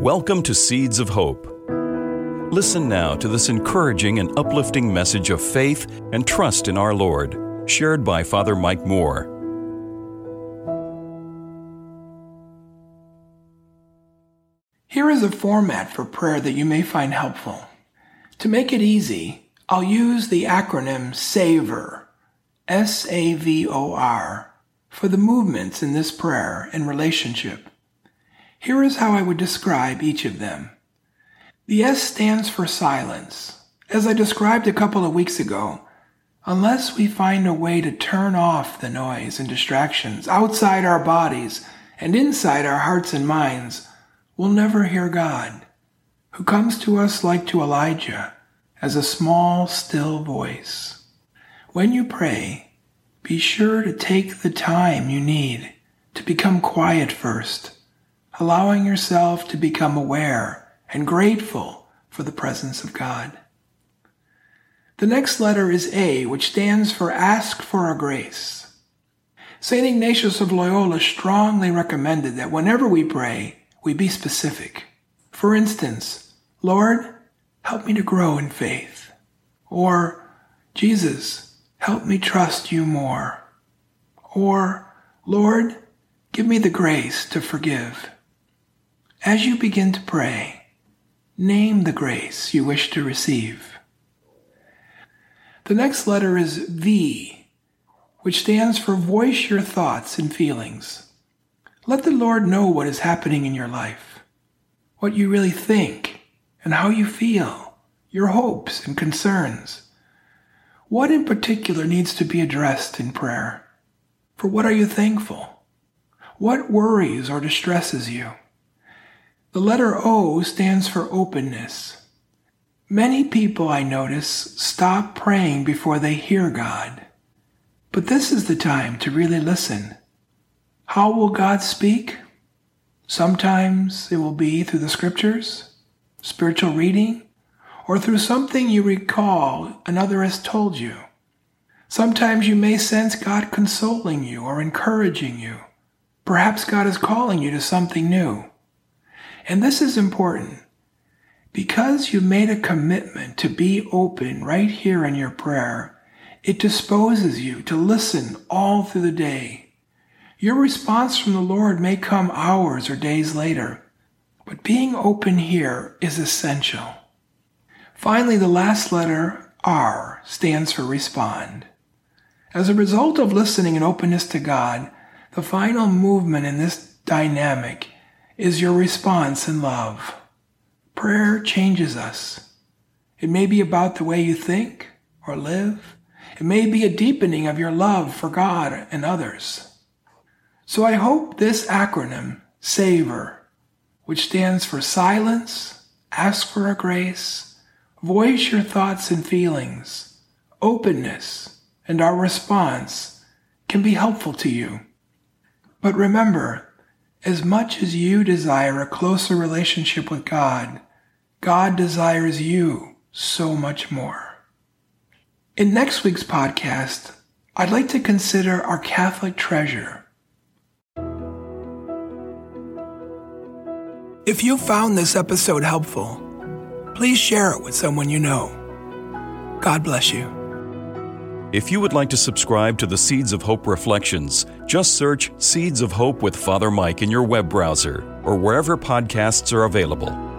Welcome to Seeds of Hope. Listen now to this encouraging and uplifting message of faith and trust in our Lord, shared by Father Mike Moore. Here is a format for prayer that you may find helpful. To make it easy, I'll use the acronym SAVOR, S A V O R, for the movements in this prayer and relationship. Here is how I would describe each of them. The S stands for silence. As I described a couple of weeks ago, unless we find a way to turn off the noise and distractions outside our bodies and inside our hearts and minds, we'll never hear God, who comes to us like to Elijah as a small, still voice. When you pray, be sure to take the time you need to become quiet first, allowing yourself to become aware and grateful for the presence of God. The next letter is A, which stands for Ask for a Grace. St. Ignatius of Loyola strongly recommended that whenever we pray, we be specific. For instance, Lord, help me to grow in faith. Or, Jesus, help me trust you more. Or, Lord, give me the grace to forgive. As you begin to pray, name the grace you wish to receive. The next letter is V, which stands for voice your thoughts and feelings. Let the Lord know what is happening in your life, what you really think, and how you feel, your hopes and concerns. What in particular needs to be addressed in prayer? For what are you thankful? What worries or distresses you? The letter O stands for openness. Many people I notice stop praying before they hear God. But this is the time to really listen how will God speak? Sometimes it will be through the scriptures, spiritual reading, or through something you recall another has told you. Sometimes you may sense God consoling you or encouraging you. Perhaps God is calling you to something new. And this is important. Because you made a commitment to be open right here in your prayer, it disposes you to listen all through the day your response from the Lord may come hours or days later, but being open here is essential. Finally, the last letter, R, stands for respond. As a result of listening and openness to God, the final movement in this dynamic is your response in love. Prayer changes us. It may be about the way you think or live. It may be a deepening of your love for God and others. So I hope this acronym, SAVOR, which stands for silence, ask for a grace, voice your thoughts and feelings, openness, and our response can be helpful to you. But remember, as much as you desire a closer relationship with God, God desires you so much more. In next week's podcast, I'd like to consider our Catholic treasure If you found this episode helpful, please share it with someone you know. God bless you. If you would like to subscribe to the Seeds of Hope Reflections, just search Seeds of Hope with Father Mike in your web browser or wherever podcasts are available.